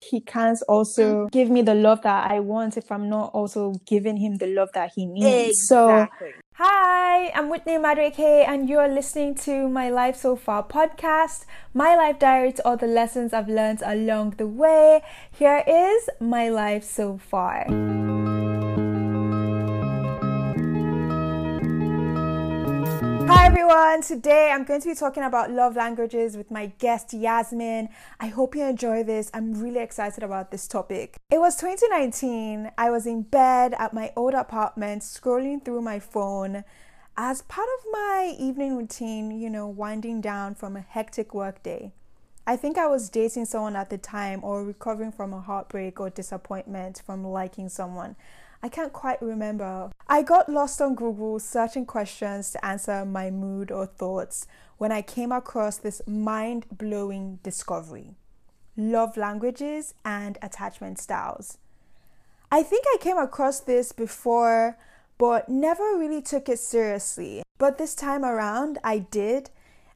he can't also mm. give me the love that I want if I'm not also giving him the love that he needs. Exactly. So, hi, I'm Whitney Madrike, and you're listening to my Life So Far podcast, my life diary to all the lessons I've learned along the way. Here is my life so far. Hi everyone, today I'm going to be talking about love languages with my guest Yasmin. I hope you enjoy this. I'm really excited about this topic. It was 2019. I was in bed at my old apartment scrolling through my phone as part of my evening routine, you know, winding down from a hectic workday. I think I was dating someone at the time or recovering from a heartbreak or disappointment from liking someone. I can't quite remember. I got lost on Google searching questions to answer my mood or thoughts when I came across this mind blowing discovery love languages and attachment styles. I think I came across this before, but never really took it seriously. But this time around, I did,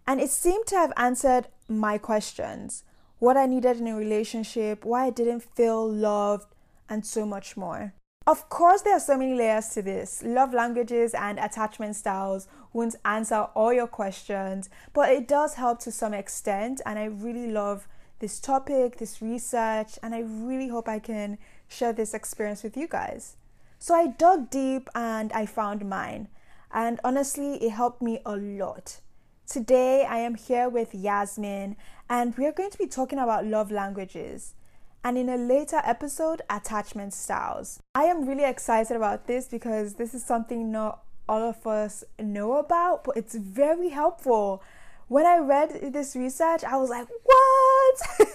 and it seemed to have answered my questions what I needed in a relationship, why I didn't feel loved, and so much more. Of course, there are so many layers to this. Love languages and attachment styles won't answer all your questions, but it does help to some extent. And I really love this topic, this research, and I really hope I can share this experience with you guys. So I dug deep and I found mine. And honestly, it helped me a lot. Today, I am here with Yasmin, and we are going to be talking about love languages and in a later episode, attachment styles. I am really excited about this because this is something not all of us know about, but it's very helpful. When I read this research, I was like, what?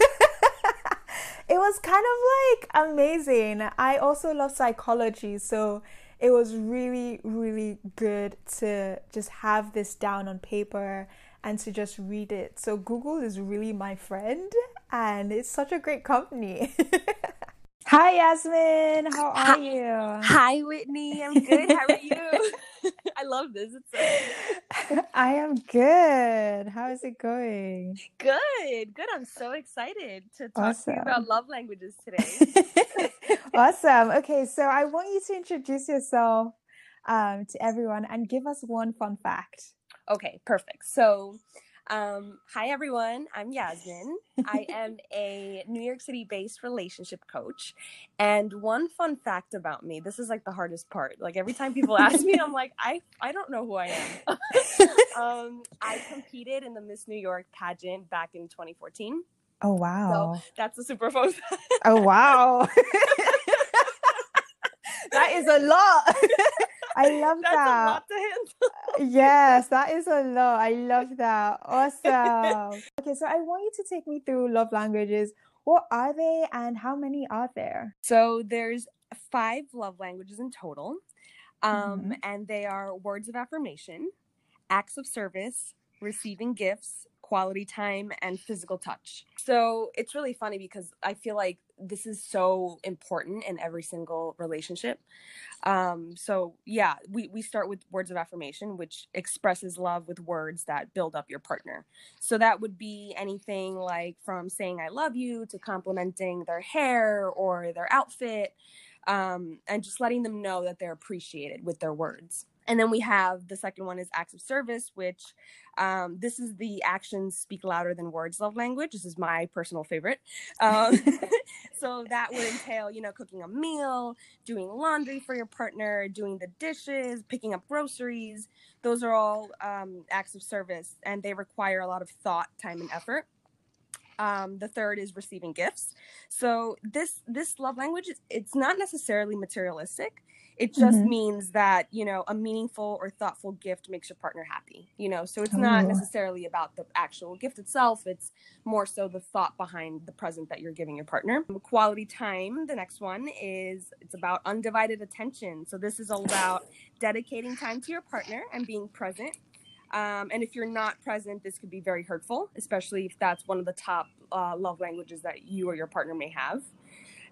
it was kind of like amazing. I also love psychology, so it was really, really good to just have this down on paper and to just read it. So Google is really my friend and it's such a great company. Hi Yasmin, how are hi, you? Hi Whitney, I'm good. How are you? I love this. So I am good. How is it going? Good, good. I'm so excited to talk awesome. to you about love languages today. awesome. Okay, so I want you to introduce yourself um, to everyone and give us one fun fact. Okay, perfect. So, um, hi everyone, I'm Yasmin. I am a New York City based relationship coach. And one fun fact about me, this is like the hardest part. Like every time people ask me, I'm like, I, I don't know who I am. um, I competed in the Miss New York pageant back in 2014. Oh, wow. So that's a super fun fact. oh, wow. that is a lot. I love that. yes, that is a lot. I love that. Awesome. okay, so I want you to take me through love languages. What are they and how many are there? So there's five love languages in total. Um, mm-hmm. and they are words of affirmation, acts of service, receiving gifts, quality time, and physical touch. So it's really funny because I feel like this is so important in every single relationship. Um, so yeah, we, we start with words of affirmation, which expresses love with words that build up your partner. So that would be anything like from saying I love you to complimenting their hair or their outfit, um, and just letting them know that they're appreciated with their words. And then we have the second one is acts of service, which um, this is the actions speak louder than words love language. This is my personal favorite. Um, so that would entail, you know, cooking a meal, doing laundry for your partner, doing the dishes, picking up groceries. Those are all um, acts of service and they require a lot of thought, time, and effort. Um, the third is receiving gifts. So this this love language, it's not necessarily materialistic it just mm-hmm. means that you know a meaningful or thoughtful gift makes your partner happy you know? So it's oh. not necessarily about the actual gift itself it's more so the thought behind the present that you're giving your partner. Quality time the next one is it's about undivided attention. So this is all about dedicating time to your partner and being present. Um, and if you're not present this could be very hurtful especially if that's one of the top uh, love languages that you or your partner may have.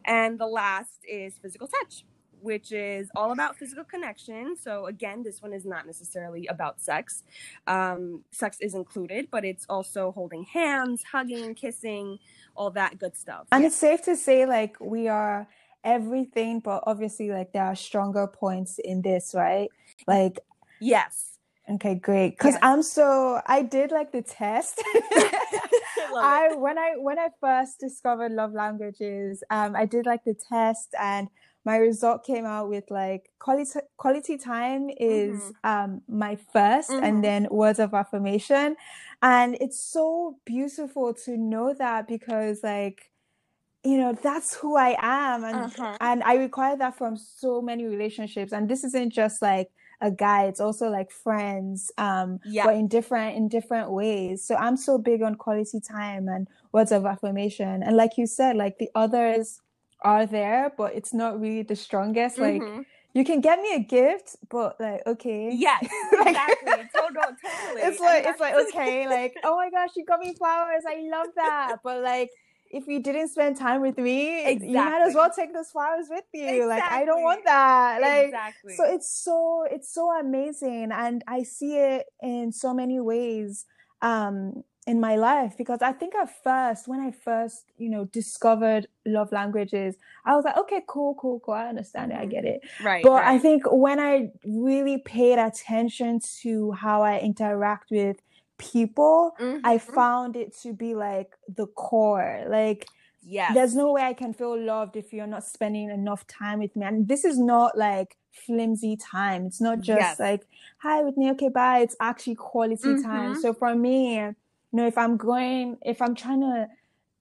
And the last is physical touch which is all about physical connection. So again, this one is not necessarily about sex. Um, sex is included, but it's also holding hands, hugging, kissing, all that good stuff. And yeah. it's safe to say, like, we are everything, but obviously, like, there are stronger points in this, right? Like, yes. Okay, great. Because yes. I'm so I did like the test. I, I when I when I first discovered love languages, um, I did like the test and my result came out with like quality quality time is mm-hmm. um my 1st mm-hmm. and then words of affirmation and it's so beautiful to know that because like you know that's who i am and uh-huh. and i require that from so many relationships and this isn't just like a guy it's also like friends um yeah. but in different in different ways so i'm so big on quality time and words of affirmation and like you said like the others are there, but it's not really the strongest. Like mm-hmm. you can get me a gift, but like okay, yes, exactly, totally, totally. It's like it's like okay, like oh my gosh, you got me flowers. I love that, but like if you didn't spend time with me, exactly. you might as well take those flowers with you. Exactly. Like I don't want that. Like exactly. so it's so it's so amazing and I see it in so many ways. Um in my life because I think at first, when I first, you know, discovered love languages, I was like, okay, cool, cool, cool. I understand it. I mm-hmm. get it. Right. But right. I think when I really paid attention to how I interact with people, mm-hmm. I found it to be like the core. Like, yeah, there's no way I can feel loved if you're not spending enough time with me. And this is not like flimsy time. It's not just yes. like, hi, Whitney, okay, bye. It's actually quality mm-hmm. time. So for me, you know if i'm going if i'm trying to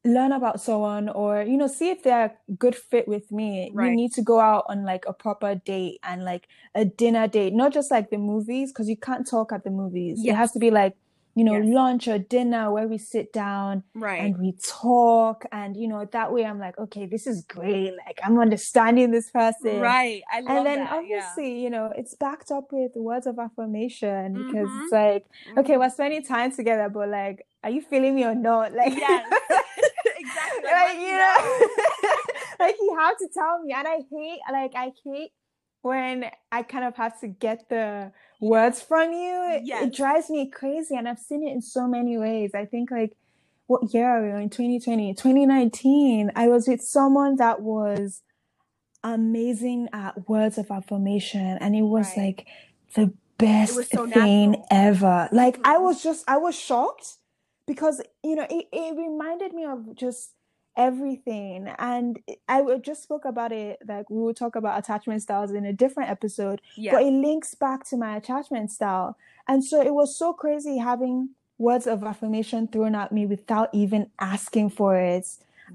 learn about someone or you know see if they're a good fit with me right. you need to go out on like a proper date and like a dinner date not just like the movies because you can't talk at the movies yes. it has to be like you know, yes. lunch or dinner where we sit down right. and we talk. And, you know, that way I'm like, okay, this is great. Like I'm understanding this person. Right. I love And then that. obviously, yeah. you know, it's backed up with words of affirmation because mm-hmm. it's like, mm-hmm. okay, we're spending time together, but like, are you feeling me or not? Like, yes. exactly. like, you know, like you have to tell me. And I hate, like, I hate when I kind of have to get the words from you. Yes. It drives me crazy. And I've seen it in so many ways. I think like what year are we in 2020? 2019. I was with someone that was amazing at words of affirmation. And it was right. like the best so thing natural. ever. Like I mm-hmm. was just I was shocked because you know it, it reminded me of just everything and i would just spoke about it like we will talk about attachment styles in a different episode yeah. but it links back to my attachment style and so it was so crazy having words of affirmation thrown at me without even asking for it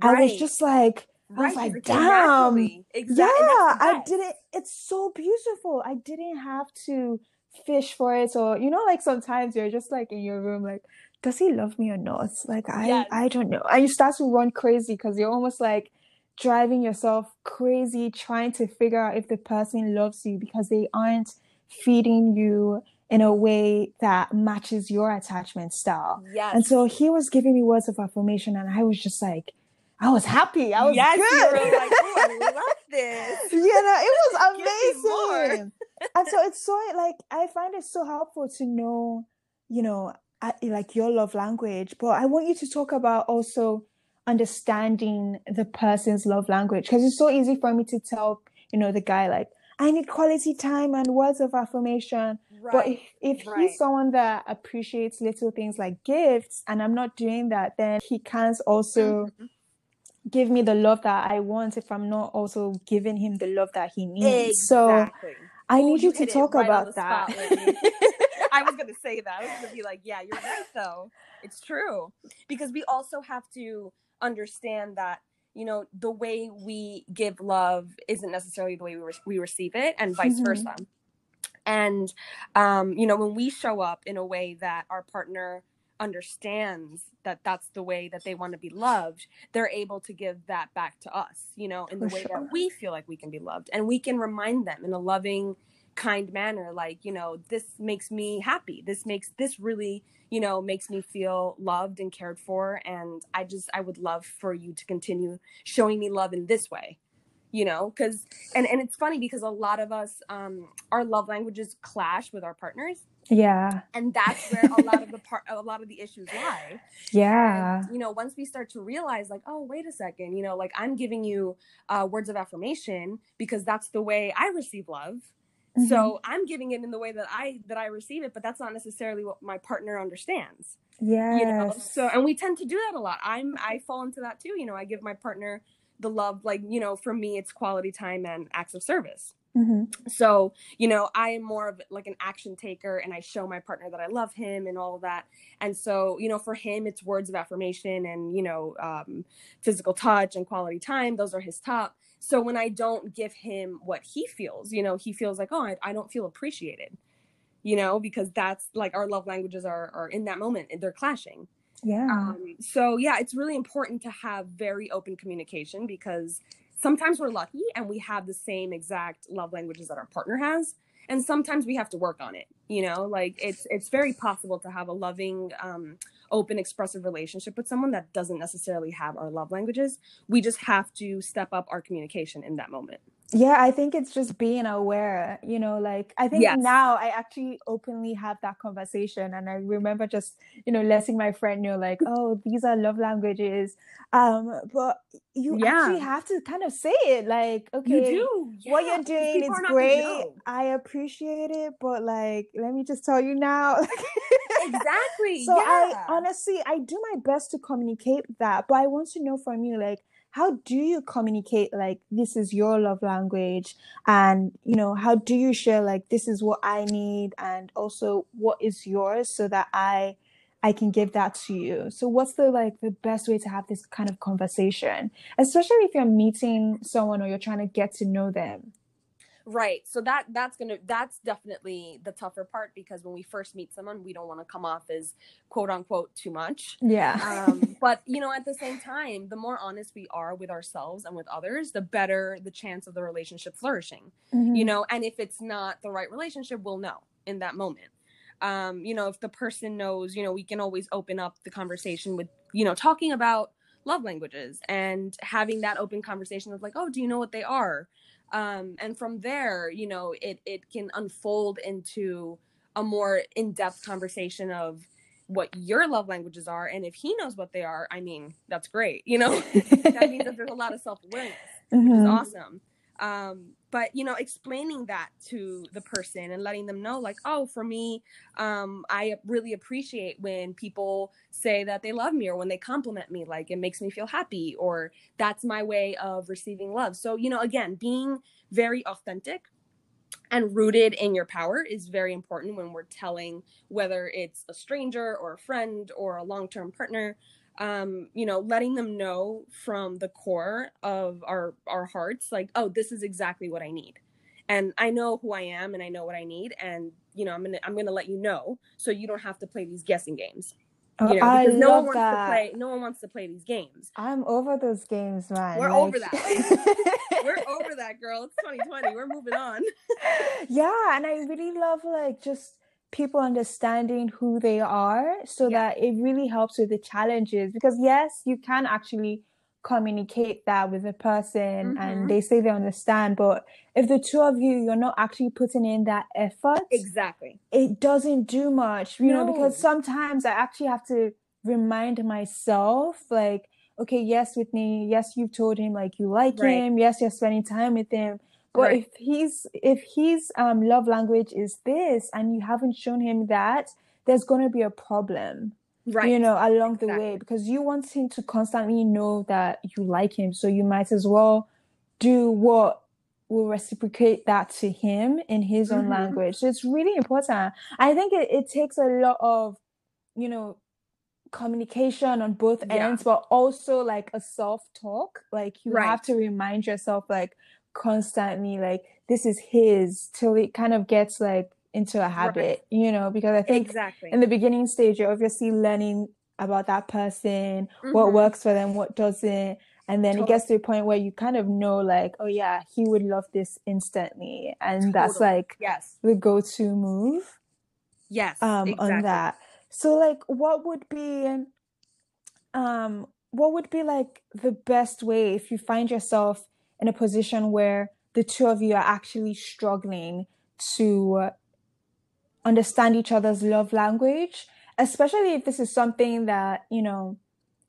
right. i was just like I was like, damn. Exactly. Yeah, I didn't. It's so beautiful. I didn't have to fish for it or, you know, like sometimes you're just like in your room, like, does he love me or not? Like I yes. I don't know. And you start to run crazy because you're almost like driving yourself crazy trying to figure out if the person loves you because they aren't feeding you in a way that matches your attachment style. Yes. And so he was giving me words of affirmation and I was just like I was happy. I was yes, good. You were like, oh, I love this. you know, it was amazing. and so it's so like I find it so helpful to know, you know, like your love language, but I want you to talk about also understanding the person's love language because it's so easy for me to tell, you know, the guy like, I need quality time and words of affirmation. Right, but if, if right. he's someone that appreciates little things like gifts and I'm not doing that, then he can't also mm-hmm. give me the love that I want if I'm not also giving him the love that he needs. Exactly. So I need you, you to talk right about that. I was gonna say that. I was gonna be like, yeah, you're right though. It's true. Because we also have to understand that, you know, the way we give love isn't necessarily the way we, re- we receive it and vice mm-hmm. versa. And um, you know, when we show up in a way that our partner understands that that's the way that they want to be loved, they're able to give that back to us, you know, in the For way sure. that we feel like we can be loved. And we can remind them in a loving, kind manner like you know this makes me happy. This makes this really you know makes me feel loved and cared for and i just i would love for you to continue showing me love in this way you know? Because and and it's funny because a lot of us um our love languages clash with our partners. Yeah. And that's where a lot of the part a lot of the issues lie. Yeah. and, you know once we start to realize like oh wait a second you know like i'm giving you uh, words of affirmation because that's the way i receive love mm-hmm. so i'm giving it in the way that i that i receive it but that's not necessarily what my partner understands yeah you know? So and we tend to do that a lot. I'm i fall into that too you know? I give my partner the love like you know for me it's quality time and acts of service. Mm-hmm. so you know i am more of like an action taker and i show my partner that i love him and all of that. And so you know for him it's words of affirmation and you know um, physical touch and quality time. Those are his top so when i don't give him what he feels you know he feels like oh i, I don't feel appreciated you know because that's like our love languages are are in that moment they're clashing yeah. Um, so yeah, it's really important to have very open communication because sometimes we're lucky and we have the same exact love languages that our partner has and sometimes we have to work on it you know? Like it's it's very possible to have a loving um, open expressive relationship with someone that doesn't necessarily have our love languages. We just have to step up our communication in that moment yeah, I think it's just being aware, you know, like I think Yes. now I actually openly have that conversation and I remember just, you know, letting my friend know like, oh, these are love languages. Um, but you actually have to kind of say it like, You okay, do. what you're doing is are not gonna great. I appreciate it, but like, let me just tell you now. Exactly. So I honestly, I do my best to communicate that, but I want to know from you, like, how do you communicate, like, this is your love language, and you know, how do you share, like, this is what I need, and also what is yours, so that I I can give that to you. So what's the like the best way to have this kind of conversation, especially if you're meeting someone or you're trying to get to know them? Right. So that that's gonna that's definitely the tougher part because when we first meet someone, we don't want to come off as quote unquote too much. Yeah. Um, but you know, at the same time, the more honest we are with ourselves and with others, the better the chance of the relationship flourishing. You Mhm. know, and if it's not the right relationship, we'll know in that moment. Um, you know, if the person knows, you know, we can always open up the conversation with, you know, talking about love languages and having that open conversation of like, oh, do you know what they are? Um, and from there you know it it can unfold into a more in-depth conversation of what your love languages are and if he knows what they are i mean that's great you know that means that there's a lot of self-awareness which is Mhm. awesome um, but you know explaining that to the person and letting them know like oh for me um, i really appreciate when people say that they love me or when they compliment me like it makes me feel happy or that's my way of receiving love. So you know again being very authentic and rooted in your power is very important when we're telling whether it's a stranger or a friend or a long-term partner um you know letting them know from the core of our our hearts like oh this is exactly what i need and i know who i am and i know what i need and you know i'm gonna i'm gonna let you know so you don't have to play these guessing games Oh, you know I no one wants that. to play no one wants to play these games I'm over those games, man. We're like... over that. we're over that girl it's 2020 we're moving on yeah, and I really love like just people understanding who they are so Yeah. that it really helps with the challenges because yes, you can actually communicate that with a person Mhm. and they say they understand, but if the two of you you're not actually putting in that effort, exactly it doesn't do much, you know, because sometimes I actually have to remind myself, like, okay, yes, Whitney, yes, you've told him like you like Right. him, yes, you're spending time with him. But Right. if he's if his um love language is this and you haven't shown him that, there's gonna be a problem, right you know, along the way because you want him to constantly know that you like him. So you might as well do what will reciprocate that to him in his own Mhm. language. So it's really important. I think it, it takes a lot of, you know, communication on both Yeah. ends, but also like a self talk. Like you Right. have to remind yourself like constantly, like this is his till it kind of gets like into a habit, you know, because I think exactly in the beginning stage, you're obviously learning about that person, what Mhm. works for them, what doesn't. And then it gets to a point where you kind of know, like, oh, yeah, he would love this instantly. And that's like yes the go to move yes um, exactly on that. So, like, what would be, um, what would be like the best way if you find yourself in a position where the two of you are actually struggling to understand each other's love language, especially if this is something that, you know,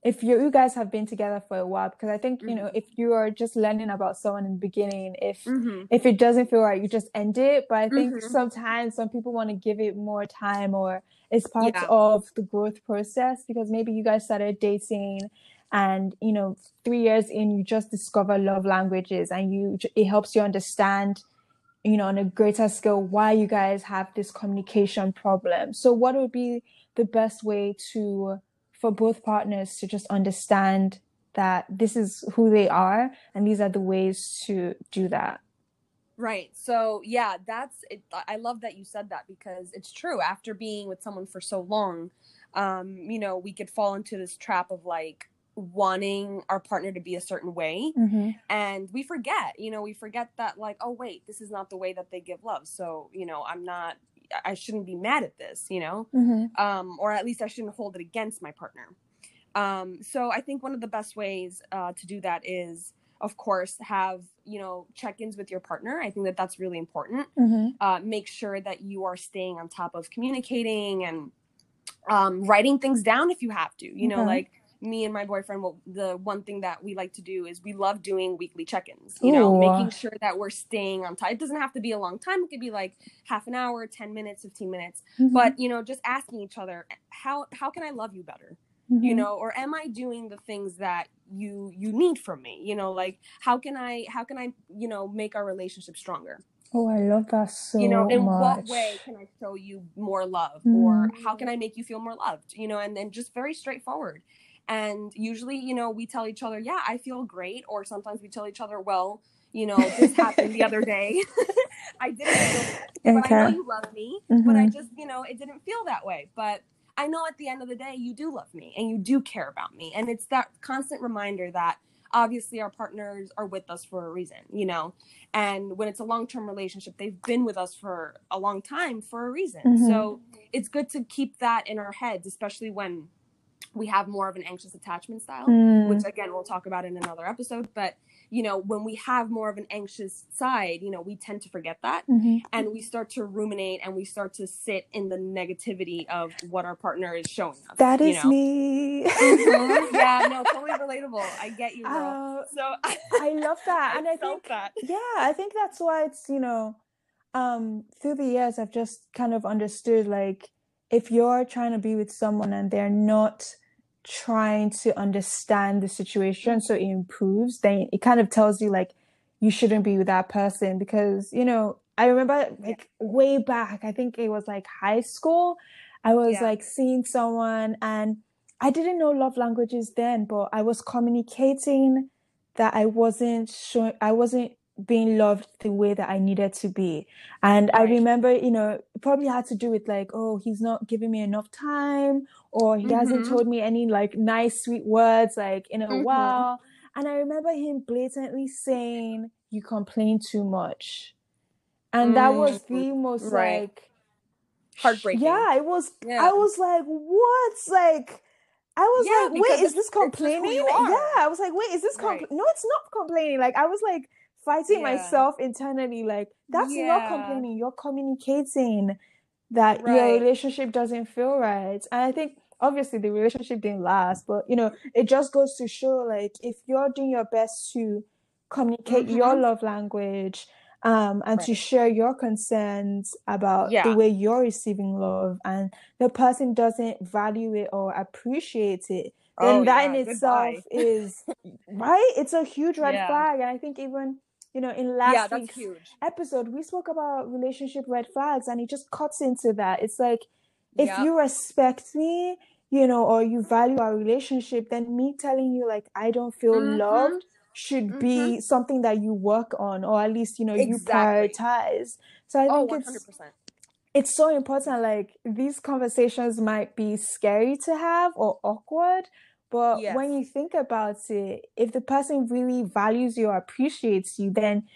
if you, you guys have been together for a while because i think you know Mhm. if you are just learning about someone in the beginning if Mm-hmm. if it doesn't feel right you just end it but i think Mhm. sometimes some people want to give it more time or it's part Yeah. of the growth process because maybe you guys started dating and you know three years in you just discover love languages and you it helps you understand you know on a greater scale why you guys have this communication problem so what would be the best way to for both partners to just understand that this is who they are and these are the ways to do that Right. So yeah, that's it. I love that you said that because it's true. After being with someone for so long, um, you know, we could fall into this trap of like wanting our partner to be a certain way mm-hmm. and we forget you know we forget that like oh wait this is not the way that they give love so you know i'm not i shouldn't be mad at this you know Mm-hmm. um, or at least I shouldn't hold it against my partner. Um, so I think one of the best ways uh, to do that is, of course, have you know check-ins with your partner. I think that that's really important. Mm-hmm. Uh, make sure that you are staying on top of communicating and um, writing things down if you have to. You know, like me and my boyfriend. Well, the one thing that we like to do is we love doing weekly check-ins. You know, making sure that we're staying on time. It doesn't have to be a long time. It could be like half an hour, ten minutes, fifteen minutes Mm-hmm. but you know just asking each other how how can i love you better Mm-hmm. you know or am i doing the things that you you need from me you know like how can i how can i you know make our relationship stronger oh i love that so you know in much what way can i show you more love or Mm. how can i make you feel more loved you know and then just very straightforward and usually you know we tell each other yeah i feel great or sometimes we tell each other well you know this happened the other day i didn't feel but I know you love me, but I Mhm. just, you know, it didn't feel that way. But I know at the end of the day, you do love me and you do care about me. And it's that constant reminder that obviously our partners are with us for a reason, you know? And when it's a long term relationship, they've been with us for a long time for a reason. Mhm. So it's good to keep that in our heads, especially when we have more of an anxious attachment style Mm. which again we'll talk about in another episode but you know when we have more of an anxious side you know we tend to forget that Mhm. and we start to ruminate and we start to sit in the negativity of what our partner is showing us that is know? me Mhm. yeah no totally relatable i get you Uh, so i love that and i think that yeah i think that's why it's you know um through the years i've just kind of understood like if you're trying to be with someone and they're not trying to understand the situation so it improves then it kind of tells you like you shouldn't be with that person because you know i remember like way back i think it was like high school i was Yeah. like seeing someone and i didn't know love languages then but i was communicating that I wasn't sure I wasn't being loved the way that I needed to be. And I remember, you know, it probably had to do with like, oh, he's not giving me enough time, or he hasn't Mhm. told me any like nice, sweet words like in a Mhm. while. And I remember him blatantly saying, You complain too much. And that was Mm, the most right. like Heartbreaking. Yeah, it was Yeah. I was like, what? Like I was Yeah, like, wait, is this it's just who complaining? Yeah, I was like, wait, is this compl- Right. No, it's not complaining. Like I was like fighting Yeah. myself internally. Like that's not complaining. You're communicating that your relationship doesn't feel right. And I think obviously the relationship didn't last, but you know, it just goes to show like if you're doing your best to communicate your Mhm. love language um, and to share your concerns about the way you're receiving love and the person doesn't value it or appreciate it then Oh, that yeah, in itself goodbye. is right it's a huge red Yeah. flag and i think even you know in last yeah, week's huge. episode we spoke about relationship red flags and it just cuts into that it's like if Yep. you respect me you know or you value our relationship then me telling you like i don't feel Mhm. loved should be something that you work on or at least you know you prioritize so i Oh, think one it's hundred percent. it's so important like these conversations might be scary to have or awkward but Yes. when you think about it if the person really values you or appreciates you then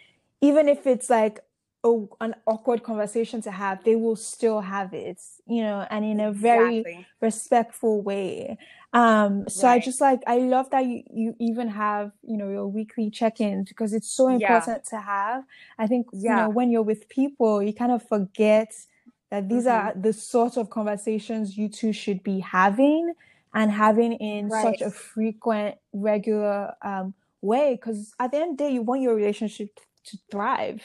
even if it's like a, an awkward conversation to have they will still have it you know and in a very Exactly. respectful way Um, so I just like I love that you you even have, you know, your weekly check-ins because it's so Yeah. important to have. I think, you know, when you're with people, you kind of forget that these Mhm. are the sort of conversations you two should be having and having in such a frequent, regular um way. Because at the end of the day, you want your relationship to thrive.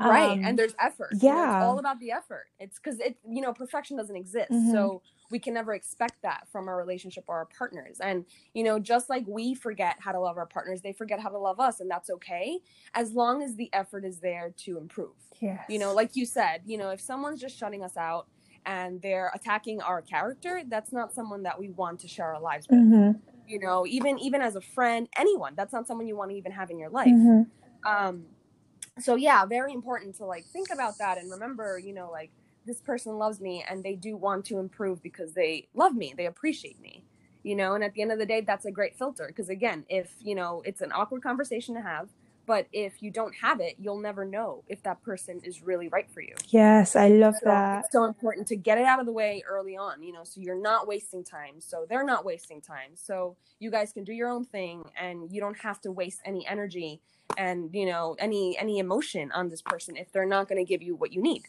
right Um, and there's effort you know, it's yeah. all about the effort it's because it you know perfection doesn't exist Mhm. so we can never expect that from our relationship or our partners and you know just like we forget how to love our partners they forget how to love us and that's okay as long as the effort is there to improve Yeah. you know like you said you know if someone's just shutting us out and they're attacking our character that's not someone that we want to share our lives with Mhm. you know even even as a friend anyone that's not someone you want to even have in your life Mhm. um so yeah very important to like think about that and remember you know like this person loves me and they do want to improve because they love me they appreciate me you know and at the end of the day that's a great filter because again if you know it's an awkward conversation to have but if you don't have it you'll never know if that person is really right for you Yes, I love so that. it's so important to get it out of the way early on, you know, so you're not wasting time. So they're not wasting time. So you guys can do your own thing and you don't have to waste any energy and, you know, any any emotion on this person if they're not going to give you what you need.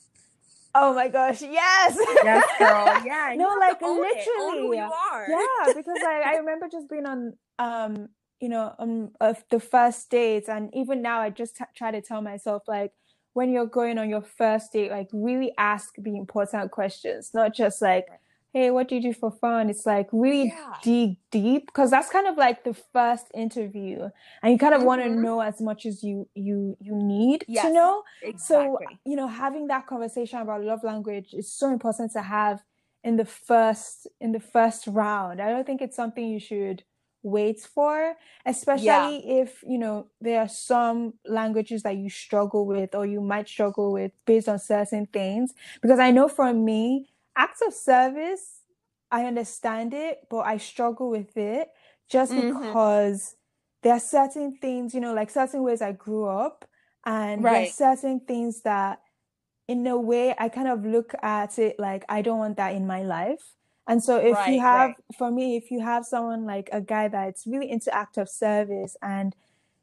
Oh my gosh, yes. Yes, girl. Yeah. No, like own it. Literally. you are. Yeah, because I, I remember just being on um you know um of the first dates and even now I just t- try to tell myself like when you're going on your first date like really ask the important questions not just like hey what do you do for fun it's like really Yeah. dig deep because that's kind of like the first interview and you kind of want to know as much as you you you need to Yes. know so, you know, having that conversation about love language is so important to have in the first in the first round. I don't think it's something you should wait for, especially if, you know, there are some languages that you struggle with or you might struggle with based on certain things. Because I know for me, acts of service, I understand it, but I struggle with it just Mhm. because there are certain things, you know, like certain ways I grew up, and there are Right. certain things that, in a way, I kind of look at it like I don't want that in my life. And so if you have, right. for me, if you have someone like a guy that's really into act of service and,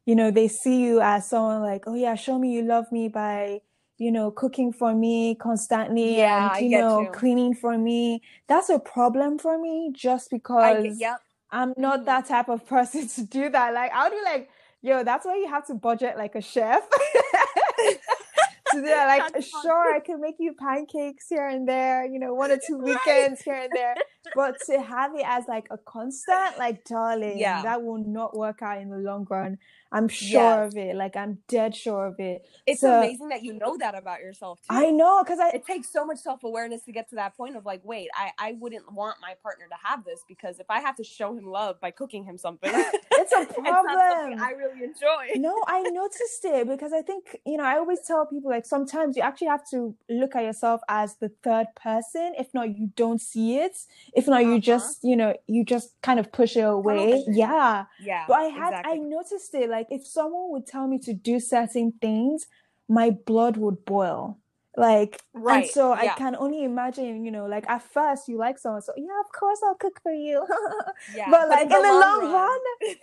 you know, they see you as someone like, oh yeah, show me you love me by, you know, cooking for me constantly Yeah, and, you know, you. cleaning for me. That's a problem for me just because get, yep. I'm not Mhm. that type of person to do that. Like, I would be like, yo, that's why you have to budget like a chef. do that. Like, sure, I can make you pancakes here and there, you know, one or two weekends here and there. But to have it as like a constant, like, darling, Yeah. that will not work out in the long run. I'm sure Yes. of it. Like, I'm dead sure of it. It's So amazing that you know that about yourself too. I know, because it takes so much self-awareness to get to that point of like wait i i wouldn't want my partner to have this because if i have to show him love by cooking him something it's a problem. i really enjoy No, I noticed it because I think, you know, I always tell people like sometimes you actually have to look at yourself as the third person. If not, you don't see it. If not, you Uh-huh. just, you know, you just kind of push it away. Yeah. yeah But I had, I noticed it. Like if someone would tell me to do certain things, my blood would boil. Like, and right so I can only imagine, you know, like at first you like someone, so yeah, of course I'll cook for you. yeah But like in the long run, run,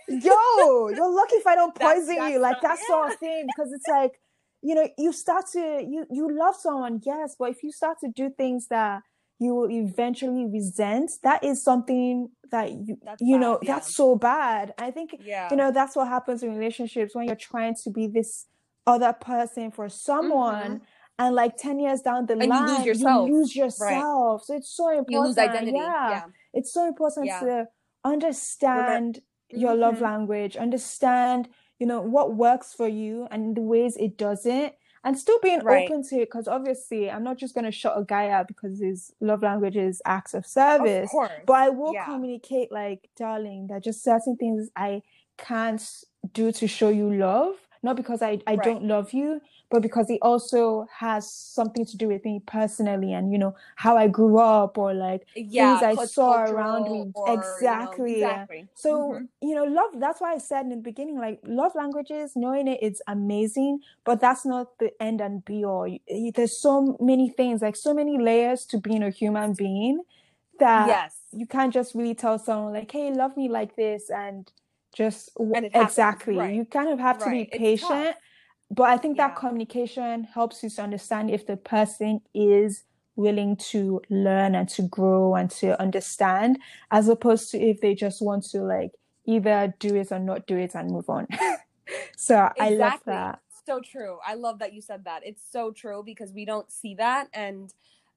yo, you're lucky if I don't poison that's you, like that sort yeah. of thing. Because it's like, you know, you start to you you love someone, yes, but if you start to do things that you will eventually resent, that is something that you That's you know yeah. that's so bad. I think yeah you know that's what happens in relationships when you're trying to be this other person for someone. Mm-hmm. And like ten years down the Mm-hmm. And you lose yourself. lose yourself. So it's so important. you lose identity Yeah yeah it's so important Yeah. to understand your love Mhm. language understand you know what works for you and the ways it doesn't and still being Right. open to it because obviously i'm not just going to shut a guy out because his love language is acts of service of course but i will Yeah. communicate like darling that just certain things i can't do to show you love not because i, I Right. don't love you but because it also has something to do with me personally and you know how i grew up or like yeah things I saw around me. or, you know, Exactly. exactly so Mhm. you know love that's why i said in the beginning like love languages knowing it it's amazing but that's not the end and be all there's so many things like so many layers to being a human being that yes. you can't just really tell someone like, "Hey, love me like this," and just exactly. Right. You kind of have to right. be patient. But I think yeah. that communication helps you to understand if the person is willing to learn and to grow and to understand, as opposed to if they just want to like either do it or not do it and move on. so exactly. I love that. So true. I love that you said that. It's so true because we don't see that and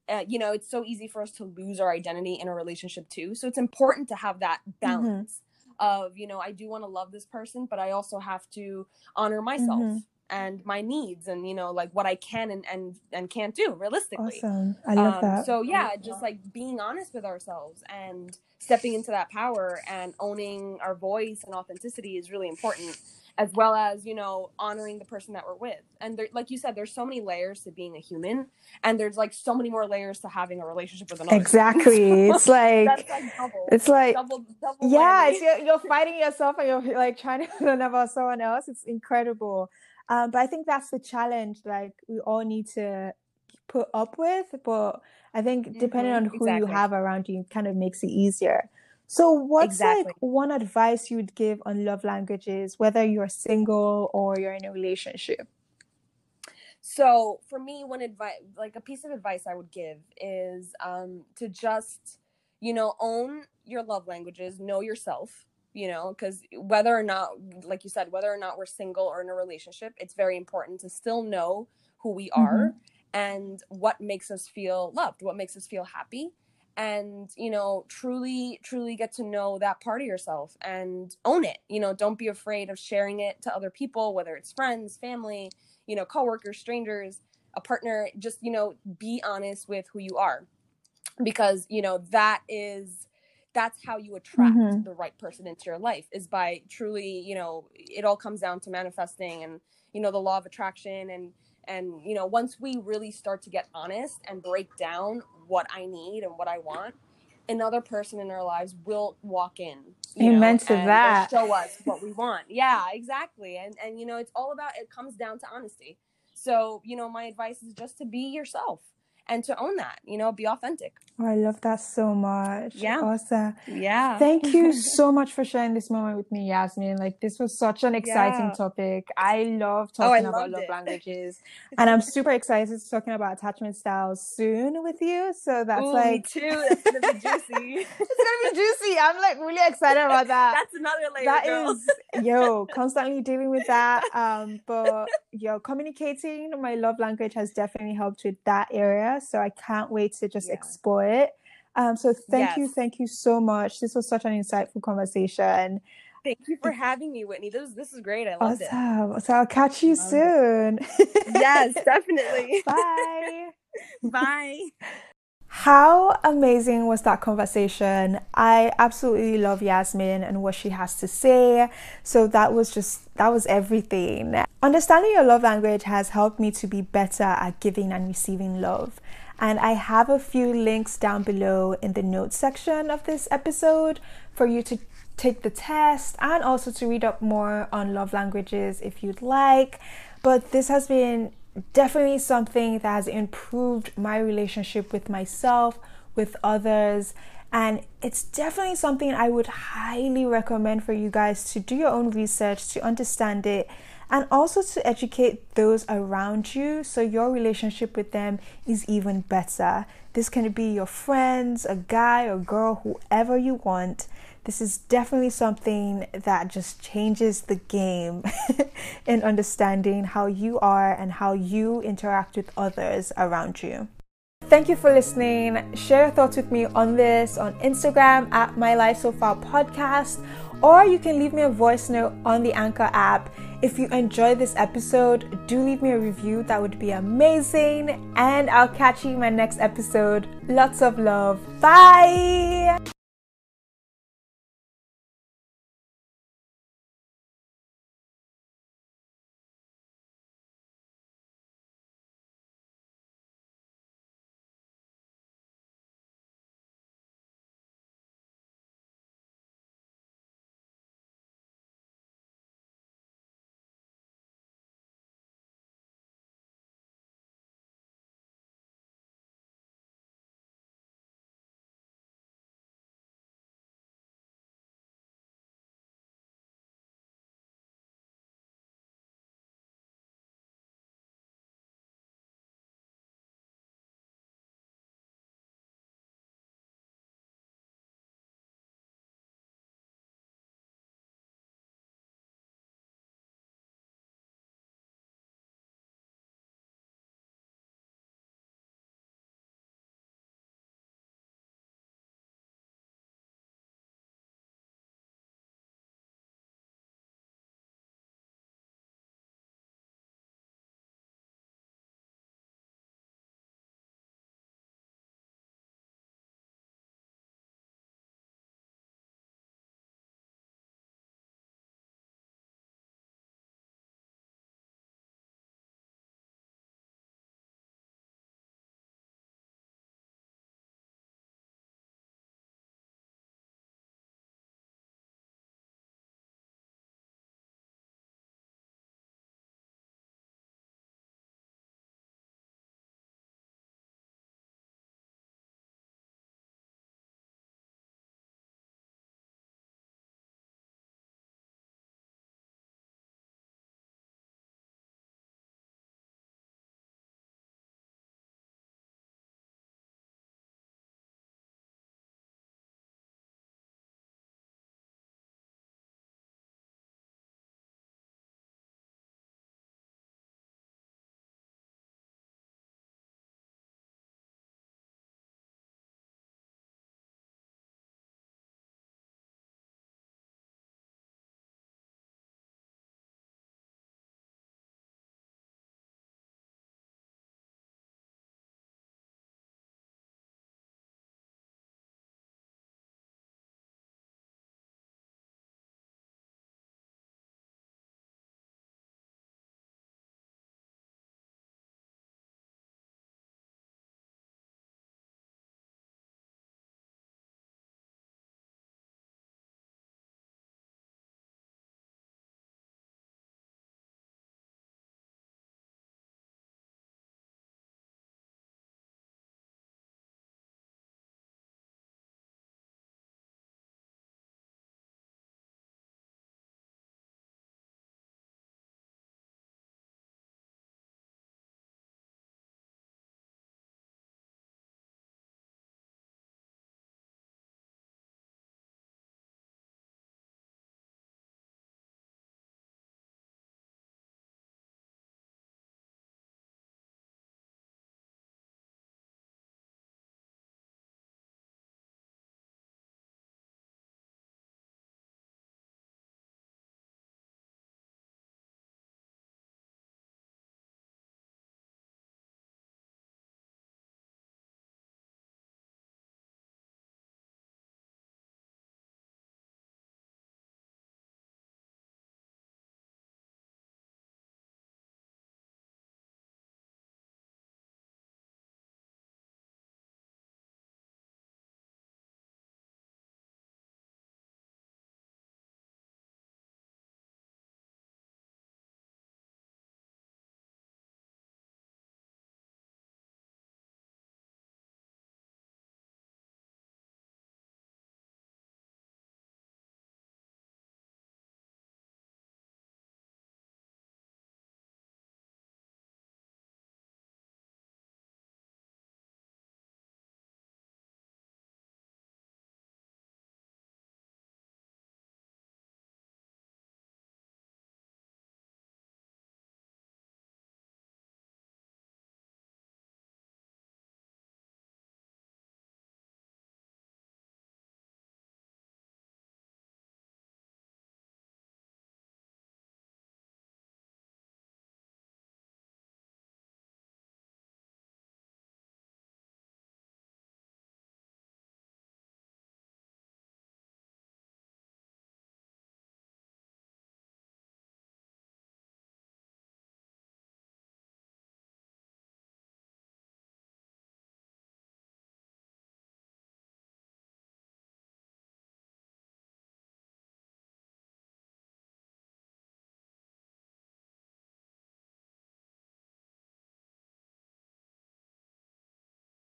uh, you know, it's so easy for us to lose our identity in a relationship too. So it's important to have that mm-hmm. balance mm-hmm. of, you know, I do want to love this person, but I also have to honor myself. Mm-hmm. And my needs and you know like what i can and and, and can't do realistically. Awesome. i love um, that. so yeah just like being honest with ourselves and stepping into that power and owning our voice and authenticity is really important as well as you know honoring the person that we're with. And there, like you said there's so many layers to being a human and there's like so many more layers to having a relationship with another exactly. It's like, like double, it's like double, double yeah you're, you're, fighting yourself and you're like trying to learn about someone else. It's incredible um, but i think that's the challenge like we all need to put up with but i think depending mm-hmm, on who exactly. you have around you kind of makes it easier so, what's exactly. like one advice you would give on love languages, whether you're single or you're in a relationship? So, for me, one advice, like a piece of advice I would give is um, to just, you know, own your love languages, know yourself, you know, because whether or not, like you said, whether or not we're single or in a relationship, it's very important to still know who we are mm-hmm. and what makes us feel loved, what makes us feel happy and you know truly truly get to know that part of yourself and own it you know don't be afraid of sharing it to other people whether it's friends family you know coworkers strangers a partner just you know be honest with who you are because you know that is that's how you attract mm-hmm. the right person into your life is by truly you know it all comes down to manifesting and you know the law of attraction and and you know once we really start to get honest and break down what I need and what I want, another person in our lives will walk in. You Amen know, to that. Show us what we want. Yeah, exactly. And and you know, it's all about it comes down to honesty. So, you know, my advice is just to be yourself and to own that, you know, be authentic. Oh, I love that so much. Yeah. Awesome. Yeah. Thank you so much for sharing this moment with me, Yasmin. Like this was such an exciting yeah. topic. I love talking oh, I about love it. languages. and I'm super excited to talking about attachment styles soon with you. So that's Ooh, like me too. It's gonna be juicy. it's gonna be juicy. I'm like really excited about that. that's another layer. That is yo, constantly dealing with that. Um, but yo, communicating my love language has definitely helped with that area. So I can't wait to just yeah. explore it. Um, so thank yes. you, thank you so much. This was such an insightful conversation. Thank you for having me, Whitney. This this is great. I love it. awesome. it. So I'll catch you soon. yes, definitely. Bye. Bye. How amazing was that conversation? I absolutely love Yasmin and what she has to say. So that was just, that was everything. Understanding your love language has helped me to be better at giving and receiving love. And I have a few links down below in the notes section of this episode for you to take the test and also to read up more on love languages if you'd like. But this has been definitely something that has improved my relationship with myself, with others, and it's definitely something I would highly recommend for you guys to do your own research, to understand it, and also to educate those around you so your relationship with them is even better. This can be your friends, a guy or girl, whoever you want. This is definitely something that just changes the game in understanding how you are and how you interact with others around you. Thank you for listening. Share your thoughts with me on this on Instagram at My Life So Far Podcast, or you can leave me a voice note on the Anchor app. If you enjoyed this episode, do leave me a review. That would be amazing. And I'll catch you in my next episode. Lots of love. Bye.